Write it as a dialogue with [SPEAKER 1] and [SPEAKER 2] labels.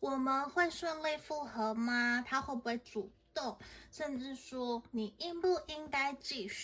[SPEAKER 1] 我们会顺利复合吗？他会不会主动？甚至说你应不应该继续